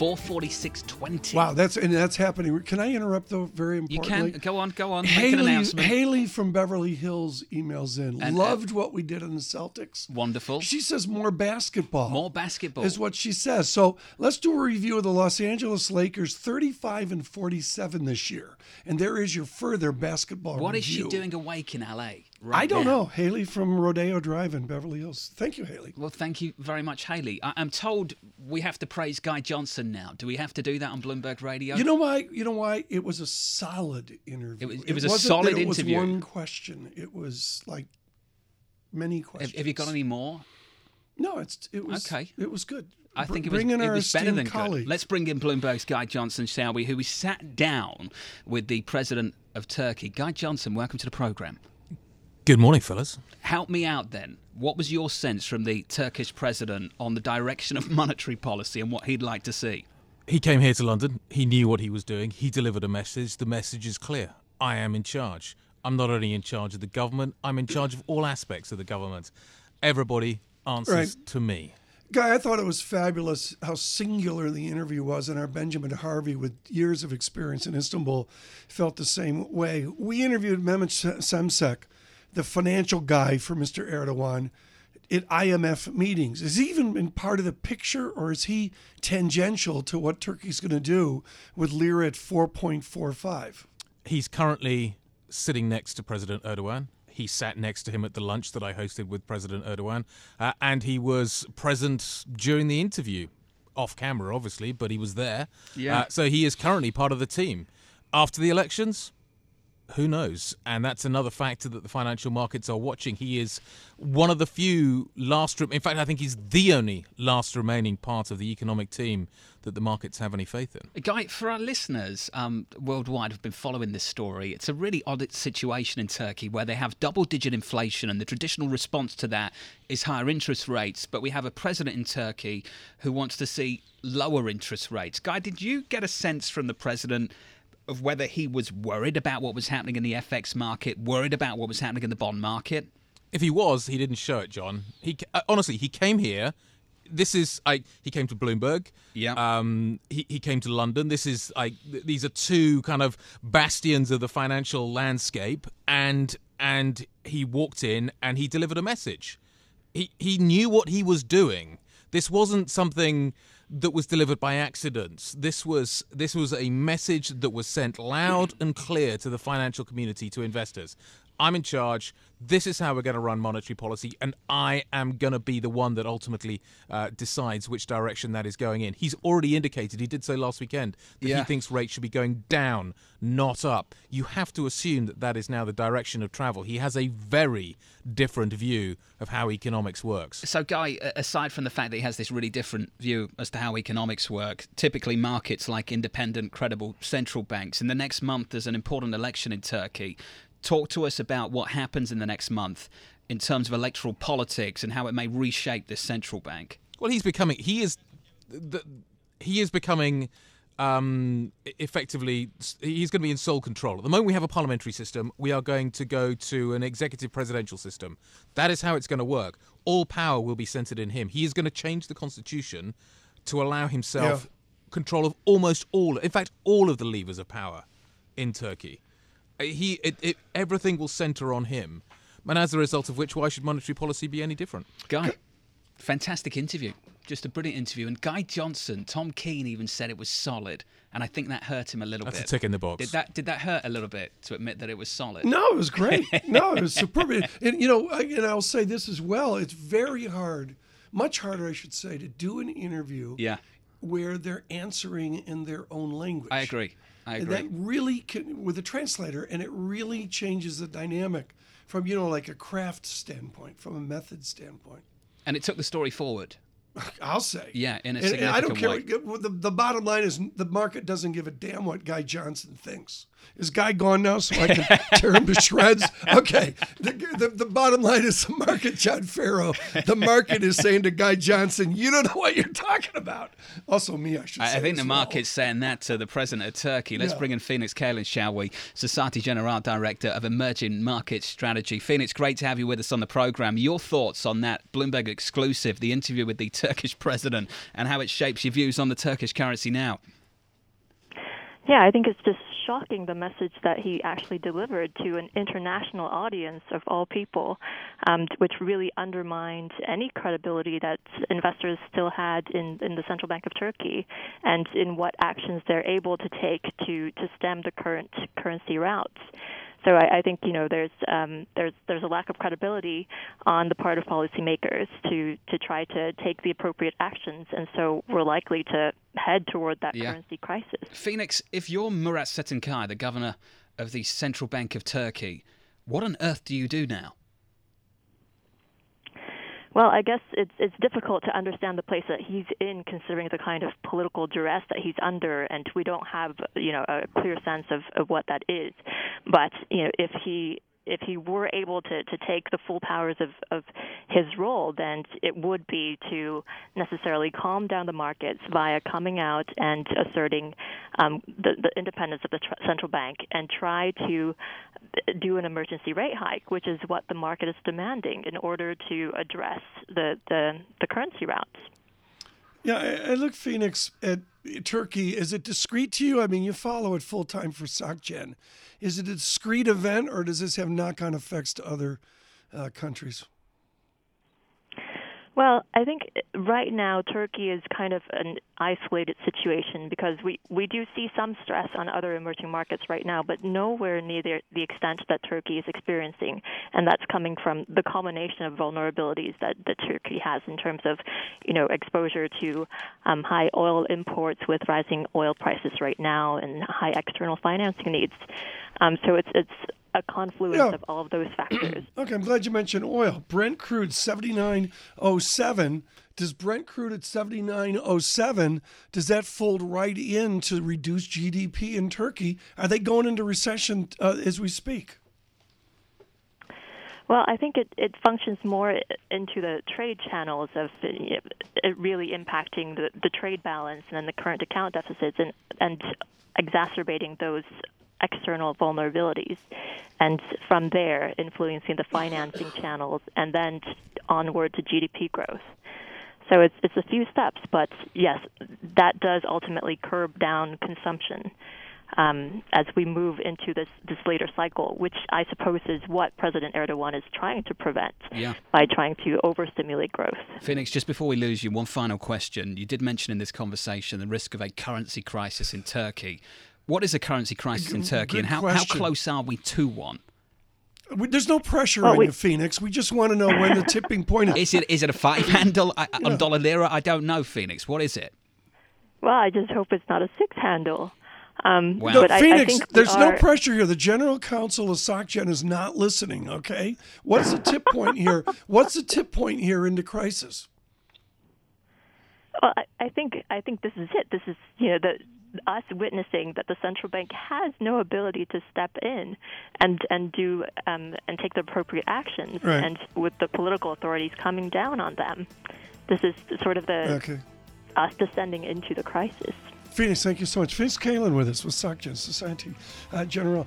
446.20. Wow, that's and that's happening. Can I interrupt though? Very important. You can go on, go on. Make an Haley, announcement. Haley from Beverly Hills emails in. And, uh, Loved what we did on the Celtics. Wonderful. She says more basketball. More basketball. is what she says. So let's do a review of the Los Angeles Lakers, 35 and 47 this year, and there is your further basketball. Review. What is she doing awake in LA? Right I don't now? know. Haley from Rodeo Drive in Beverly Hills. Thank you, Haley. Well, thank you very much, Haley. I- I'm told we have to praise Guy Johnson now. Do we have to do that on Bloomberg Radio? You know why? You know why? It was a solid interview. It was- it was a wasn't solid that it was one question. It was like many questions. have you got any more? No, it's it was Okay. It was good. I think it was, in it was better than good. Let's bring in Bloomberg's Guy Johnson, shall we? Who we sat down with the president of Turkey. Guy Johnson, welcome to the program. Good morning, fellas. Help me out then. What was your sense from the Turkish president on the direction of monetary policy and what he'd like to see? He came here to London. He knew what he was doing. He delivered a message. The message is clear. I am in charge. I'm not only in charge of the government, I'm in charge of all aspects of the government. Everybody answers Right. to me. Guy, I thought it was fabulous how singular the interview was, and our Benjamin Harvey, with years of experience in Istanbul, felt the same way. We interviewed Mehmet Simsek, the financial guy for Mr. Erdogan, at IMF meetings. Is he even been part of the picture, or is he tangential to what Turkey's going to do with lira at 4.45? He's currently sitting next to President Erdogan. He sat next to him at the lunch that I hosted with President Erdogan, uh, and he was present during the interview, off camera, obviously, but he was there. Yeah. Uh, so he is currently part of the team. After the elections, who knows? And that's another factor that the financial markets are watching. He is one of the few last. In fact, I think he's the only last remaining part of the economic team that the markets have any faith in. Guy, for our listeners um, worldwide who've been following this story, it's a really odd situation in Turkey where they have double digit inflation, and the traditional response to that is higher interest rates. But we have a president in Turkey who wants to see lower interest rates. Guy, did you get a sense from the president? Of whether he was worried about what was happening in the FX market, worried about what was happening in the bond market. If he was, he didn't show it, John. He uh, honestly, he came here. This is I. He came to Bloomberg. Yeah. Um. He, he came to London. This is like th- these are two kind of bastions of the financial landscape, and and he walked in and he delivered a message. He he knew what he was doing. This wasn't something that was delivered by accident. This was this was a message that was sent loud and clear to the financial community, to investors. I'm in charge. This is how we're going to run monetary policy, and I am going to be the one that ultimately uh, decides which direction that is going in. He's already indicated, he did so last weekend, that Yeah. he thinks rates should be going down, not up. You have to assume that that is now the direction of travel. He has a very different view of how economics works. So, Guy, aside from the fact that he has this really different view as to how economics work, typically markets like independent, credible central banks. In the next month, there's an important election in Turkey. Talk to us about what happens in the next month in terms of electoral politics and how it may reshape this central bank. Well, he's becoming. He is. The, he is becoming. Um, effectively, he's going to be in sole control. At the moment, we have a parliamentary system. We are going to go to an executive presidential system. That is how it's going to work. All power will be centered in him. He is going to change the constitution to allow himself Yeah. control of almost all, in fact, all of the levers of power in Turkey. Uh, He, it, it, everything will center on him, and as a result of which, why should monetary policy be any different? Guy, fantastic interview. Just a brilliant interview. And Guy Johnson, Tom Keene even said it was solid. And I think that hurt him a little That's a bit. tick in the box. Did that, did that hurt a little bit to admit that it was solid? No, it was great. No, it was superb. And you know, I- and I'll say this as well. It's very hard, much harder, I should say, to do an interview Yeah. where they're answering in their own language. I agree. I And that really can, with a translator, and it really changes the dynamic from you know like a craft standpoint, from a method standpoint. and it took the story forward. I'll say. Yeah, in a And- and I don't care. what- The, the bottom line is the market doesn't give a damn what Guy Johnson thinks. Is Guy gone now so I can tear him to shreds? Okay. The, the, the bottom line is the market, John Ferro, the market is saying to Guy Johnson, you don't know what you're talking about. Also, me, I should say. I I think the well. market's saying that to the president of Turkey. Let's Yeah. bring in Phoenix Kalen, shall we? Societe Generale Director of Emerging Market Strategy. Phoenix, great to have you with us on the program. Your thoughts on that Bloomberg exclusive, the interview with the Turkish president, and how it shapes your views on the Turkish currency now? Yeah, I think it's just shocking the message that he actually delivered to an international audience of all people, um, which really undermined any credibility that investors still had in, in the Central Bank of Turkey and in what actions they're able to take to, to stem the current currency routes. So I, I think you know there's um, there's there's a lack of credibility on the part of policymakers to to try to take the appropriate actions, and so we're likely to head toward that Yeah. currency crisis. Phoenix, if you're Murat Cetinkaya, the governor of the Central Bank of Turkey, what on earth do you do now? Well, I guess it's it's difficult to understand the place that he's in, considering the kind of political duress that he's under, and we don't have you know a clear sense of, of what that is. But you know, if he if he were able to, to take the full powers of, of his role, then it would be to necessarily calm down the markets via coming out and asserting um, the, the independence of the tr- central bank and try to do an emergency rate hike, which is what the market is demanding in order to address the, the, the currency routes. Yeah, I, I look, Phoenix, at Turkey. Is it discreet to you? I mean, you follow it full time for SocGen. Is it a discreet event, or does this have knock on effects to other uh, countries? Well, I think right now Turkey is kind of an isolated situation because we, we do see some stress on other emerging markets right now, but nowhere near the, extent that Turkey is experiencing. And that's coming from the combination of vulnerabilities that, that Turkey has in terms of, you know, exposure to um, high oil imports with rising oil prices right now and high external financing needs. Um, so it's it's a confluence Yeah. of all of those factors. Okay, I'm glad you mentioned oil. Brent crude 79.07. Does Brent crude at 79.07 does that fold right in to reduce GDP in Turkey? Are they going into recession uh, as we speak? Well, I think it, it functions more into the trade channels of it really impacting the, the trade balance and then the current account deficits and, and exacerbating those external vulnerabilities. And from there, influencing the financing channels and then onward to GDP growth. So it's, it's a few steps, but yes, that does ultimately curb down consumption um, as we move into this, this later cycle, which I suppose is what President Erdogan is trying to prevent Yeah. by trying to overstimulate growth. Phoenix, just before we lose you, one final question. You did mention in this conversation the risk of a currency crisis in Turkey. What is a currency crisis in Good- Turkey, and how, how close are we to one? We- There's no pressure Well, on we- you, Phoenix. We just want to know when the tipping point is. Is it is it a five handle I- on dollar lira? I don't know, Phoenix. What is it? Well, I just hope it's not a six handle. Um, Well- No, but I, I Phoenix, think we there's no pressure here. The General Counsel of SocGen is not listening, okay? What's the tip point here? What's the tip point here into crisis? Well, I, I think I think this is it. This is you know the us witnessing that the central bank has no ability to step in and and do um, and take the appropriate actions, Right. and with the political authorities coming down on them, this is sort of the Okay. us descending into the crisis. Phoenix, thank you so much. Phoenix Kalen with us with SocGen, Society uh, General.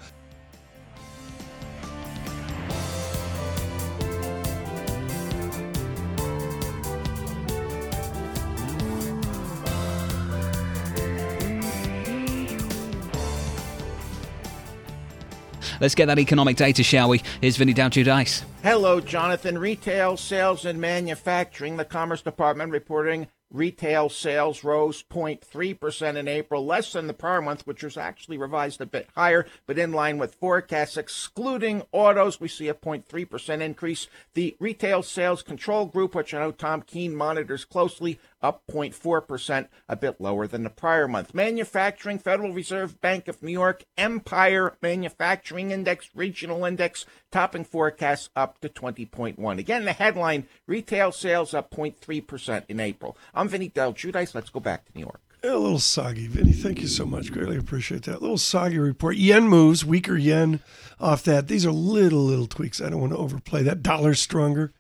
Let's get that economic data, shall we? Here's Vinny Del Giudice. Hello, Jonathan. Retail sales and manufacturing. The Commerce Department reporting retail sales rose 0.3% in April, less than the prior month, which was actually revised a bit higher, but in line with forecasts. Excluding autos, we see a 0.3% increase. The Retail Sales Control Group, which I know Tom Keene monitors closely, up 0.4%, a bit lower than the prior month. Manufacturing, Federal Reserve Bank of New York, Empire Manufacturing Index, Regional Index, topping forecasts up to 20.1. Again, the headline retail sales up 0.3% in April. I'm Vinny Del Giudice. Let's go back to New York. A little soggy, Vinny. Thank you so much. Greatly appreciate that. A little soggy report. Yen moves, weaker yen off that. These are little, little tweaks. I don't want to overplay that. Dollar stronger.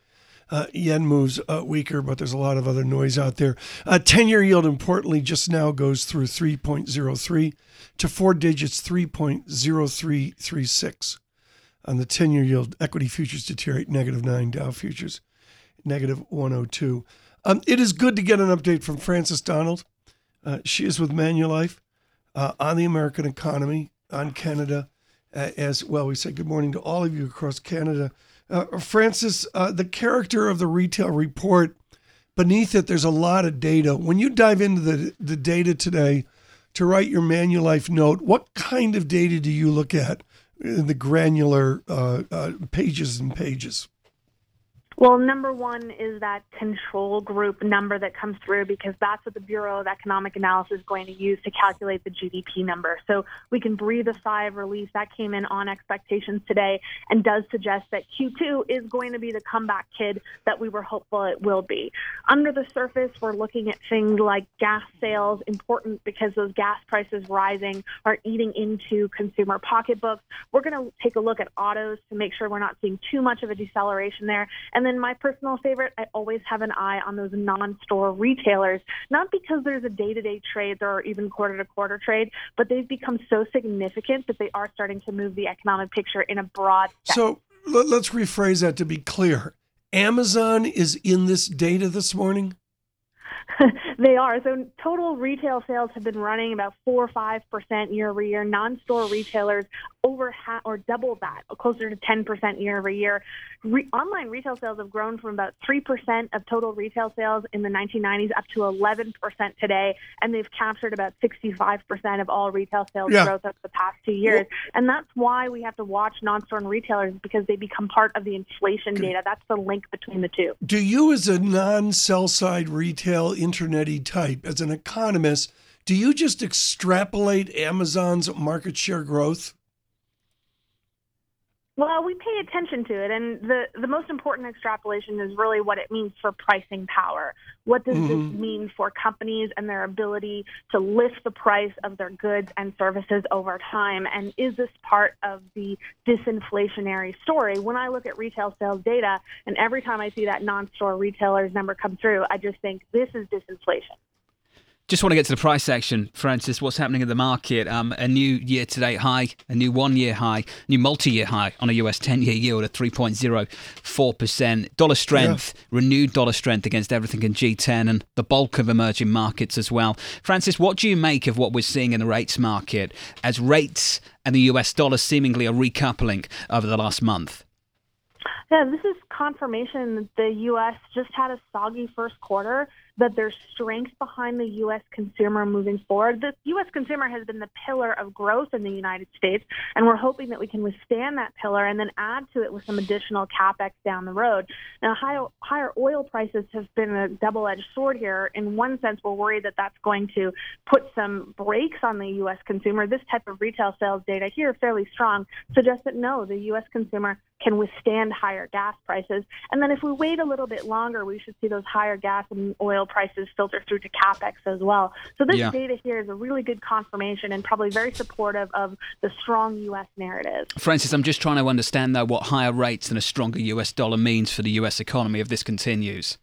Uh, yen moves uh, weaker, but there's a lot of other noise out there. Uh, 10 year yield, importantly, just now goes through 3.03 to four digits, 3.0336. On the 10 year yield, equity futures deteriorate negative nine, Dow futures negative 102. Um, it is good to get an update from Frances Donald. Uh, she is with Manulife uh, on the American economy, on Canada uh, as well. We say good morning to all of you across Canada. Uh, Frances, uh, the character of the retail report, beneath it, there's a lot of data. When you dive into the, the data today to write your Manulife note, what kind of data do you look at in the granular uh, pages and pages? Well, number one is that control group number that comes through because that's what the Bureau of Economic Analysis is going to use to calculate the GDP number. So we can breathe a sigh of relief. That came in on expectations today and does suggest that Q2 is going to be the comeback kid that we were hopeful it will be. Under the surface, we're looking at things like gas sales, important because those gas prices rising are eating into consumer pocketbooks. We're going to take a look at autos to make sure we're not seeing too much of a deceleration there. And and then my personal favorite, I always have an eye on those non-store retailers, not because there's a day-to-day trade or even quarter-to-quarter trade, but they've become so significant that they are starting to move the economic picture in a broad sense. So let's rephrase that to be clear. Amazon is in this data this morning? they are. So total retail sales have been running about four or five percent year over year. Non-store retailers over half or double that, closer to ten percent year over year. Re- online retail sales have grown from about three percent of total retail sales in the 1990s up to 11 percent today, and they've captured about 65 percent of all retail sales yeah. growth over the past two years. And that's why we have to watch non-store retailers because they become part of the inflation data. That's the link between the two. Do you, as a non-sell side retail internety type, as an economist, do you just extrapolate Amazon's market share growth? Well, we pay attention to it, and the, the most important extrapolation is really what it means for pricing power. What does mm-hmm. this mean for companies and their ability to lift the price of their goods and services over time? And is this part of the disinflationary story? When I look at retail sales data, and every time I see that non store retailers number come through, I just think this is disinflation. Just want to get to the price section, Frances. What's happening in the market? Um, a new year to date high, a new one year high, new multi year high on a US 10 year yield of 3.04%. Dollar strength, yeah. renewed dollar strength against everything in G10 and the bulk of emerging markets as well. Frances, what do you make of what we're seeing in the rates market as rates and the US dollar seemingly are recoupling over the last month? Yeah, this is confirmation that the U.S. just had a soggy first quarter that there's strength behind the U.S. consumer moving forward. The U.S. consumer has been the pillar of growth in the United States, and we're hoping that we can withstand that pillar and then add to it with some additional capex down the road. Now, higher, higher oil prices have been a double-edged sword here. In one sense, we're worried that that's going to put some brakes on the U.S. consumer. This type of retail sales data here, fairly strong, suggests that no, the U.S. consumer can withstand higher gas prices. And then if we wait a little bit longer, we should see those higher gas and oil prices filter through to capex as well. So this yeah. data here is a really good confirmation and probably very supportive of the strong U.S. narrative. Frances, I'm just trying to understand though what higher rates and a stronger U.S. dollar means for the U.S. economy if this continues.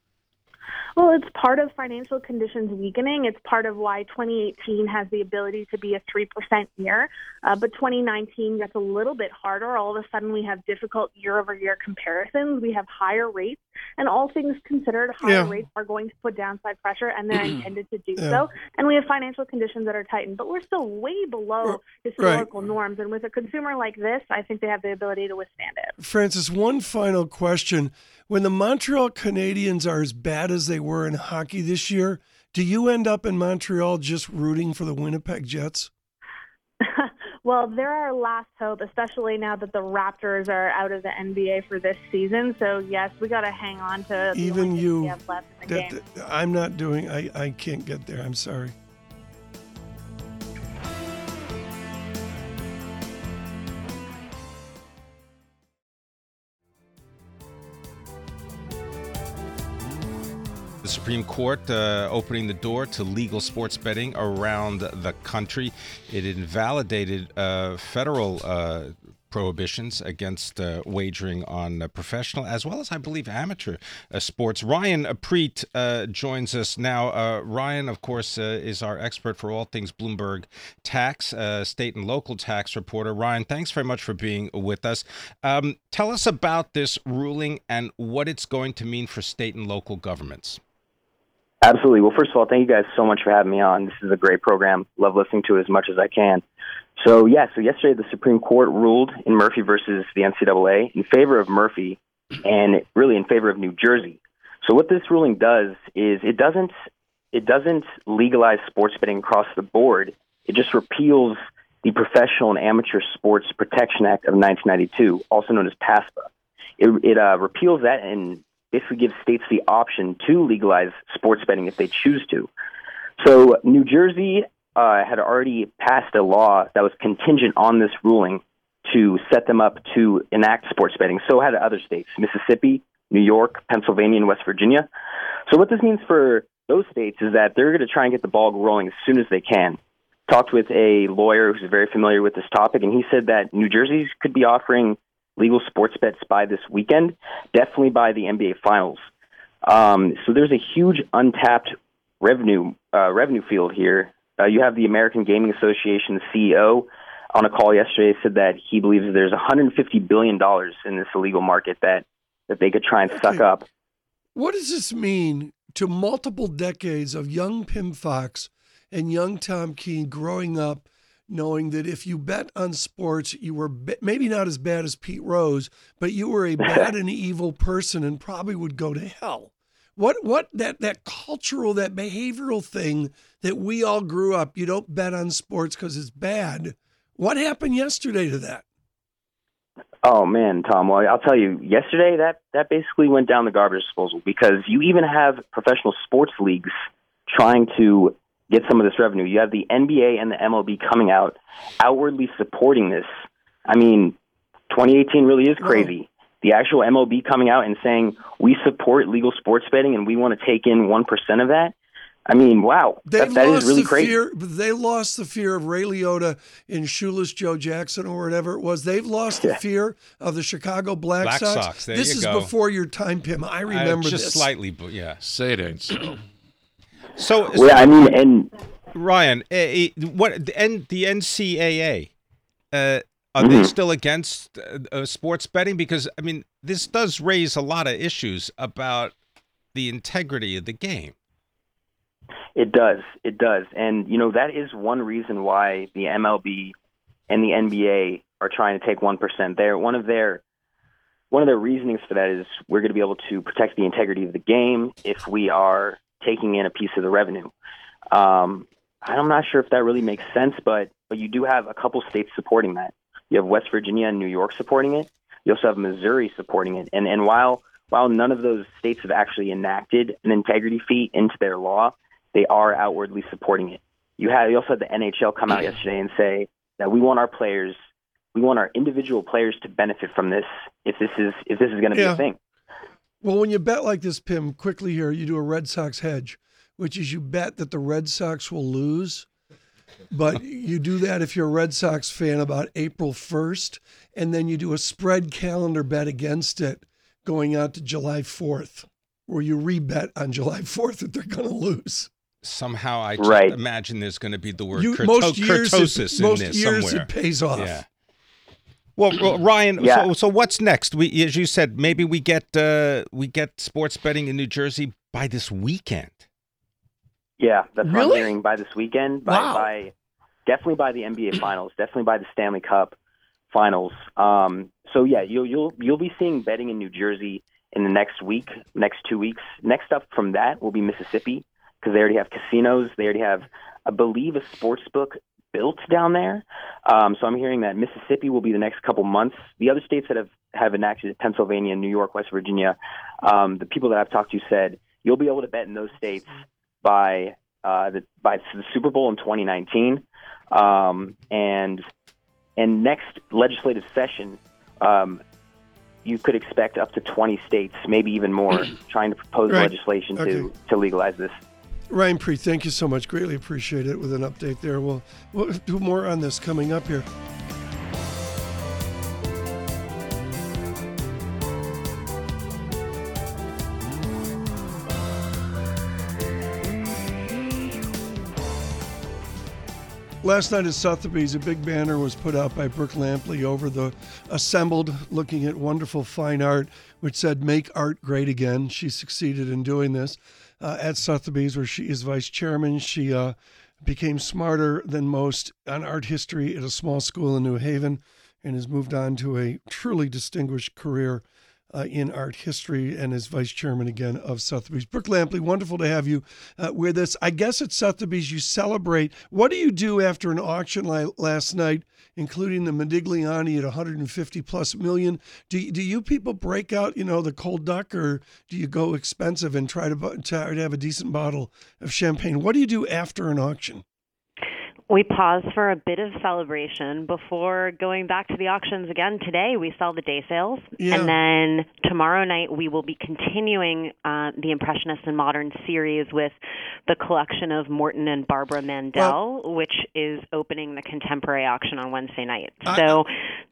Well, it's part of financial conditions weakening. It's part of why 2018 has the ability to be a 3% year. Uh, but 2019 gets a little bit harder. All of a sudden, we have difficult year over year comparisons. We have higher rates. And all things considered, higher yeah. rates are going to put downside pressure, and they're intended to do yeah. so. And we have financial conditions that are tightened. But we're still way below historical right. norms. And with a consumer like this, I think they have the ability to withstand it. Frances, one final question. When the Montreal Canadiens are as bad as they were in hockey this year, do you end up in Montreal just rooting for the Winnipeg Jets? Well, they're our last hope, especially now that the Raptors are out of the NBA for this season. So yes, we got to hang on to even you. left in the That, game. that- I'm not doing. I I can't get there. I'm sorry. Supreme Court uh, opening the door to legal sports betting around the country. It invalidated uh, federal uh, prohibitions against uh, wagering on uh, professional as well as, I believe, amateur uh, sports. Ryan Prete uh, joins us now. Uh, Ryan, of course, uh, is our expert for all things Bloomberg tax, uh, state and local tax reporter. Ryan, thanks very much for being with us. Um, tell us about this ruling and what it's going to mean for state and local governments. Absolutely. Well, first of all, thank you guys so much for having me on. This is a great program. Love listening to it as much as I can. So, yeah, so yesterday the Supreme Court ruled in Murphy versus the NCAA in favor of Murphy and really in favor of New Jersey. So, what this ruling does is it doesn't it doesn't legalize sports betting across the board. It just repeals the Professional and Amateur Sports Protection Act of 1992, also known as PASPA. It, it uh, repeals that and basically gives states the option to legalize sports betting if they choose to. So New Jersey uh, had already passed a law that was contingent on this ruling to set them up to enact sports betting. So had other states, Mississippi, New York, Pennsylvania, and West Virginia. So what this means for those states is that they're going to try and get the ball rolling as soon as they can. Talked with a lawyer who's very familiar with this topic, and he said that New Jersey could be offering legal sports bets by this weekend, definitely by the NBA Finals. Um, so there's a huge untapped revenue uh, revenue field here. Uh, you have the American Gaming Association CEO on a call yesterday said that he believes there's 150 billion dollars in this illegal market that that they could try and suck up. What does this mean to multiple decades of young Pim Fox and young Tom Keene growing up, knowing that if you bet on sports, you were ba- maybe not as bad as Pete Rose, but you were a bad and evil person and probably would go to hell? What what that that cultural that behavioral thing that we all grew up? You don't bet on sports because it's bad. What happened yesterday to that? Oh man, Tom. Well, I'll tell you, yesterday that that basically went down the garbage disposal because you even have professional sports leagues trying to get some of this revenue. You have the NBA and the MLB coming out outwardly supporting this. I mean, 2018 really is crazy. The actual MLB coming out and saying we support legal sports betting and we want to take in one percent of that. I mean, wow, They that, that lost is really the crazy. fear. They lost the fear of Ray Liotta and Shoeless Joe Jackson or whatever it was. They've lost the fear of the Chicago Black, Black Sox. Sox, there this you is go. before your time, Pim. I Uh, remember just this. slightly, but yeah. Say it ain't so. So, Well, I mean, and Ryan, eh, eh, what the, N, the NCAA uh, are they Mhm. still against uh, uh, sports betting? Because I mean, this does raise a lot of issues about the integrity of the game. It does. It does. And, you know, that is one reason why the MLB and the NBA are trying to take 1% there. One of their one of their reasonings for that is we're going to be able to protect the integrity of the game if we are taking in a piece of the revenue. Um, I'm not sure if that really makes sense, but but you do have a couple states supporting that. You have West Virginia and New York supporting it. You also have Missouri supporting it. And and while while none of those states have actually enacted an integrity fee into their law, they are outwardly supporting it. You have you also had the NHL come out yesterday and say that we want our players, we want our individual players to benefit from this if this is if this is going to be a thing. Well, when you bet like this, Pim, quickly here, you do a Red Sox hedge, which is you bet that the Red Sox will lose. But you do that if you're a Red Sox fan about April 1st, and then you do a spread calendar bet against it going out to July 4th, where you rebet on July 4th that they're going to lose. Somehow, I Right. imagine there's going to be the word You, kurto- most years, kurtosis it, in most this years somewhere. it pays off. Yeah. Well, well, Ryan. Yeah. So, so what's next? We, as you said, maybe we get uh, we get sports betting in New Jersey by this weekend. Yeah, that's what I'm hearing by this weekend. By, Wow. by definitely by the NBA Finals, definitely by the Stanley Cup Finals. Um, so yeah, you'll you'll you'll be seeing betting in New Jersey in the next week, next two weeks. Next up from that will be Mississippi because they already have casinos. They already have, I believe, a sports book built down there. Um, so I'm hearing that Mississippi will be the next couple months. The other states that have, have enacted Pennsylvania, New York, West Virginia, um, the people that I've talked to said you'll be able to bet in those states by uh, the by the Super Bowl in 2019, um, and and next legislative session. Um, you could expect up to 20 states, maybe even more, trying to propose Right. legislation Okay. to, to legalize this. Ryan Prete, thank you so much. Greatly appreciate it with an update there. We'll, we'll do more on this coming up here. Last night at Sotheby's, a big banner was put out by Brooke Lampley over the assembled, looking at wonderful fine art, which said, Make art great again. She succeeded in doing this uh, at Sotheby's, where she is vice chairman. She uh, became smarter than most on art history at a small school in New Haven and has moved on to a truly distinguished career uh, in art history and is vice chairman again of Sotheby's. Brooke Lampley, wonderful to have you uh, with us. I guess at Sotheby's you celebrate. What do you do after an auction li- last night, including the Modigliani at 150 plus million? Do do you people break out, you know, the cold duck, or do you go expensive and try to try to have a decent bottle of champagne? What do you do after an auction? We pause for a bit of celebration before going back to the auctions again. Today, we sell the day sales. Yeah. And then tomorrow night, we will be continuing uh, the Impressionist and Modern series with the collection of Morton and Barbara Mandel, which is opening the contemporary auction on Wednesday night. I- So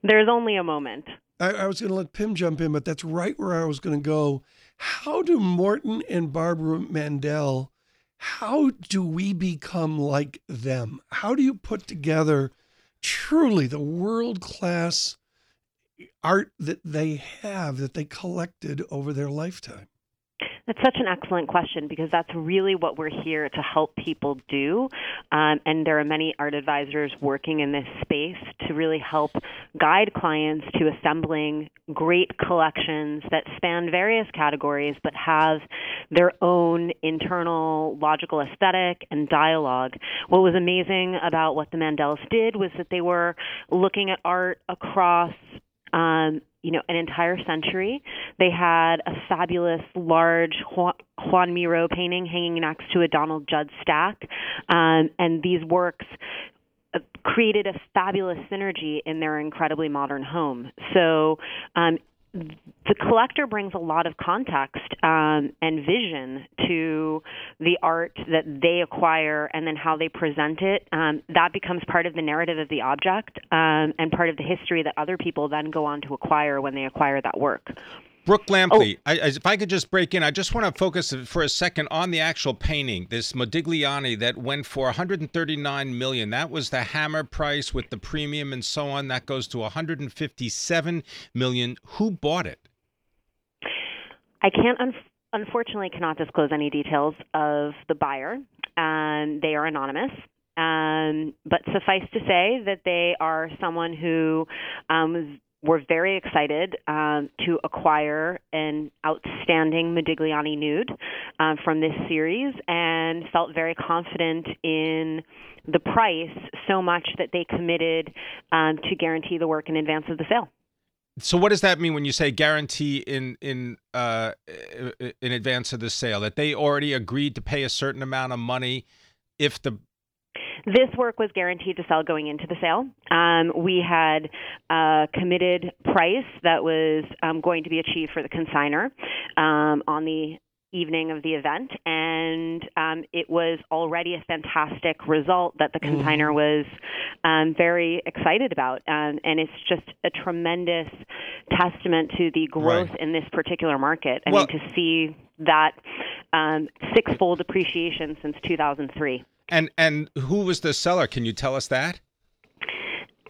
there's only a moment. I, I was going to let Pim jump in, but that's right where I was going to go. How do Morton and Barbara Mandel, how do we become like them? How do you put together truly the world class art that they have, that they collected over their lifetime? That's such an excellent question because that's really what we're here to help people do. Um, and there are many art advisors working in this space to really help guide clients to assembling great collections that span various categories but have their own internal logical aesthetic and dialogue. What was amazing about what the Mandels did was that they were looking at art across um, you know, an entire century. They had a fabulous large Juan, Miro painting hanging next to a Donald Judd stack, um, and these works uh, created a fabulous synergy in their incredibly modern home. So. Um, the collector brings a lot of context um, and vision to the art that they acquire and then how they present it. Um, that becomes part of the narrative of the object um, and part of the history that other people then go on to acquire when they acquire that work. Brooke Lampley, I, I- if I could just break in, I just want to focus for a second on the actual painting, this Modigliani that went for 139 million. That was the hammer price with the premium and so on. That goes to 157 million. Who bought it? I can't, un- unfortunately, cannot disclose any details of the buyer. Um, they are anonymous. Um, but suffice to say that they are someone who um, was were very excited um, to acquire an outstanding Modigliani nude um, from this series and felt very confident in the price so much that they committed um, to guarantee the work in advance of the sale. So what does that mean when you say guarantee in in uh, in advance of the sale that they already agreed to pay a certain amount of money if the This work was guaranteed to sell going into the sale. Um, we had a committed price that was um, going to be achieved for the consigner um, on the evening of the event, and um, it was already a fantastic result that the consigner was um, very excited about. Um, and it's just a tremendous testament to the growth Right. in this particular market. I Well- mean, to see that um, six-fold appreciation since 2003. And and who was the seller? Can you tell us that?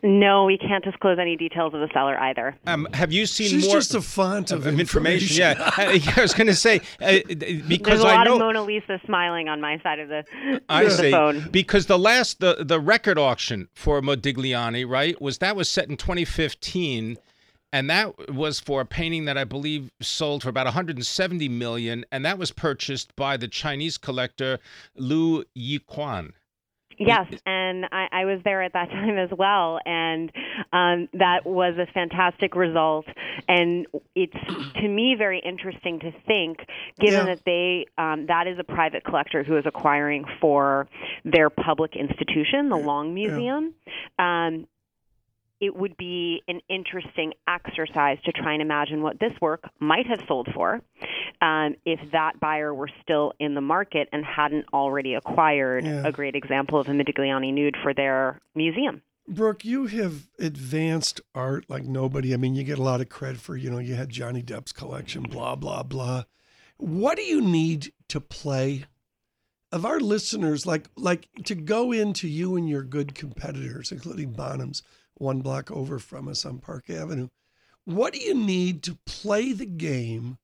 No, we can't disclose any details of the seller either. Um, have you seen She's more just a font of, of information? Yeah, I, I was going to say uh, because There's a I lot know of Mona Lisa smiling on my side of the, I of the see. phone. Because the last the the record auction for Modigliani, right, was that was set in 2015, and that was for a painting that I believe sold for about 170 million, and that was purchased by the Chinese collector Liu Yiqian. Yes, and I, I was there at that time as well, and um, that was a fantastic result. And it's to me very interesting to think, given Yeah. that they um, that is a private collector who is acquiring for their public institution, the Long Museum. Um, it would be an interesting exercise to try and imagine what this work might have sold for um, if that buyer were still in the market and hadn't already acquired Yeah. a great example of a Modigliani nude for their museum. Brooke, you have advanced art like nobody. I mean, you get a lot of credit for, you know, you had Johnny Depp's collection, blah, blah, blah. What do you need to play of our listeners, like like to go into you and your good competitors, including Bonhams, one block over from us on Park Avenue? What do you need to play the game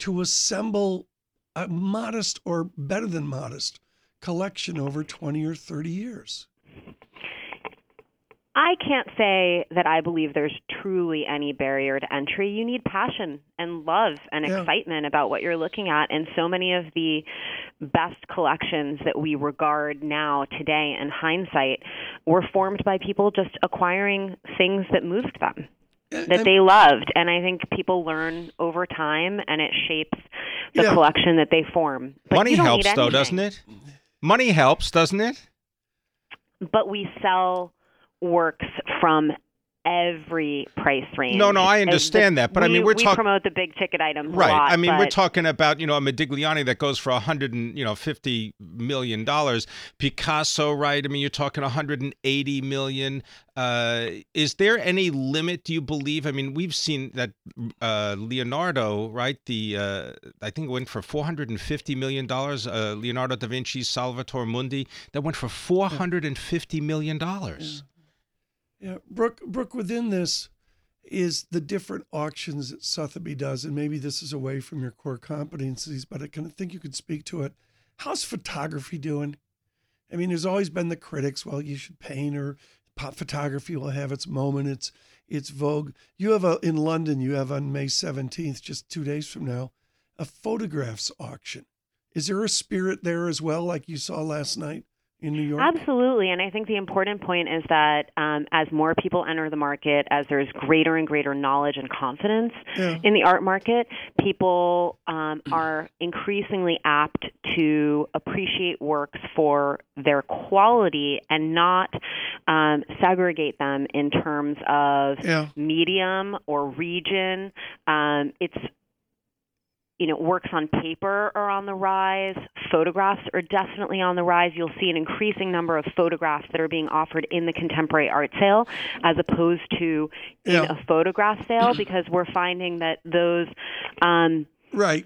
to assemble a modest or better than modest collection over 20 or 30 years? I can't say that I believe there's truly any barrier to entry. You need passion and love and Yeah. excitement about what you're looking at. And so many of the best collections that we regard now, today, in hindsight, were formed by people just acquiring things that moved them. That they loved, and I think people learn over time, and it shapes the Yeah. collection that they form. But Money helps, though, doesn't it? Money helps, doesn't it? but we sell works from every price range. No, no, I understand the- that, but I we- mean, we're we talk- promote the big ticket items, a Right. lot, I mean, we're talking about you know a Modigliani that goes for a hundred and you know fifty million dollars. Picasso, right? I mean, you're talking a hundred and eighty million. Uh, is there any limit? Do you believe? I mean, we've seen that uh, Leonardo, right? The uh, I think it went for four hundred and fifty million dollars. Uh, Leonardo da Vinci's Salvator Mundi that went for four hundred and fifty million dollars. Yeah, Brooke, Brooke, within this is the different auctions that Sotheby does, and maybe this is away from your core competencies, but I kind of think you could speak to it. How's photography doing? I mean, there's always been the critics. Well, you should paint, or pop photography will have its moment. It's it's vogue. You have a in London. You have on May 17th, just two days from now, a photographs auction. Is there a spirit there as well, like you saw last night in New York? Absolutely, and I think the important point is that um, as more people enter the market, as there's greater and greater knowledge and confidence Yeah. in the art market, people um, are increasingly apt to appreciate works for their quality and not um, segregate them in terms of Yeah. medium or region. Um, it's you know, works on paper are on the rise. Photographs are definitely on the rise. You'll see an increasing number of photographs that are being offered in the contemporary art sale as opposed to in Yeah. a photograph sale because we're finding that those um, Right.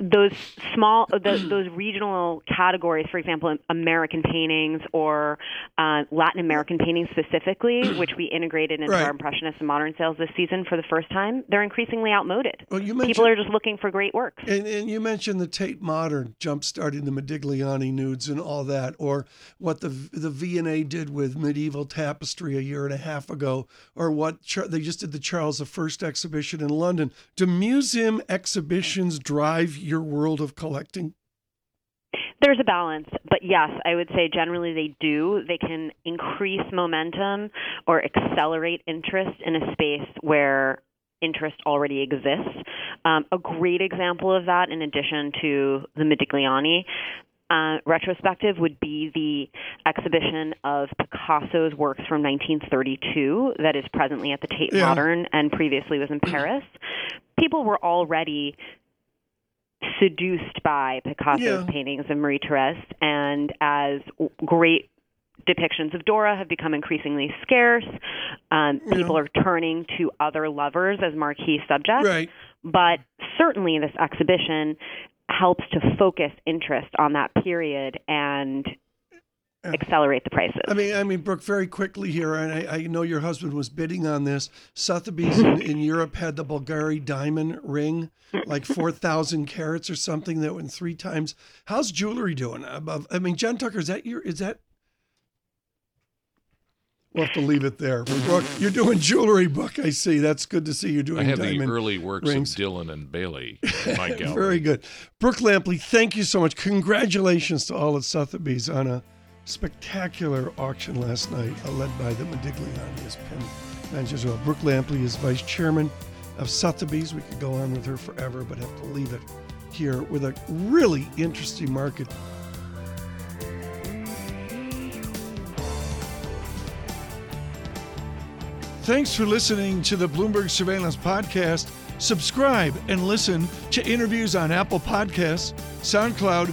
Those small those, those regional categories for example american paintings or uh, latin american paintings specifically which we integrated into Right. our impressionist and modern sales this season for the first time they're increasingly outmoded Well, you people are just looking for great works And, and you mentioned the Tate Modern jump starting the Modigliani nudes and all that, or what the the V and A did with medieval tapestry a year and a half ago, or what Char- they just did the Charles I exhibition in London. Do museum exhibitions drive your world of collecting? There's a balance, but yes, I would say generally they do. They can increase momentum or accelerate interest in a space where interest already exists. Um, a great example of that, in addition to the Modigliani uh, retrospective, would be the exhibition of Picasso's works from 1932 that is presently at the Tate Yeah. Modern and previously was in Paris. People were already seduced by Picasso's Yeah. paintings of Marie Therese, and as great depictions of Dora have become increasingly scarce, um, people are turning to other lovers as marquee subjects. Right. But certainly, this exhibition helps to focus interest on that period and accelerate the prices. I mean, I mean, Brooke, very quickly here, and I, I know your husband was bidding on this. Sotheby's in, in Europe had the Bulgari diamond ring, like four thousand carats or something, that went three times. How's jewelry doing? Above, I mean, Jen Tucker, is that your? Is that? We'll have to leave it there. Brooke, you're doing jewelry Brooke. I see. That's good to see you're doing. I have the early works rings. of Dylan and Bailey in my gallery. Very good. Brooke Lampley, thank you so much. Congratulations to all at Sotheby's on a spectacular auction last night, uh, led by the Modigliani as Pim mentioned well. Brooke Lampley is vice chairman of Sotheby's. We could go on with her forever, but have to leave it here with a really interesting market. Thanks for listening to the Bloomberg Surveillance Podcast. Subscribe and listen to interviews on Apple Podcasts, SoundCloud,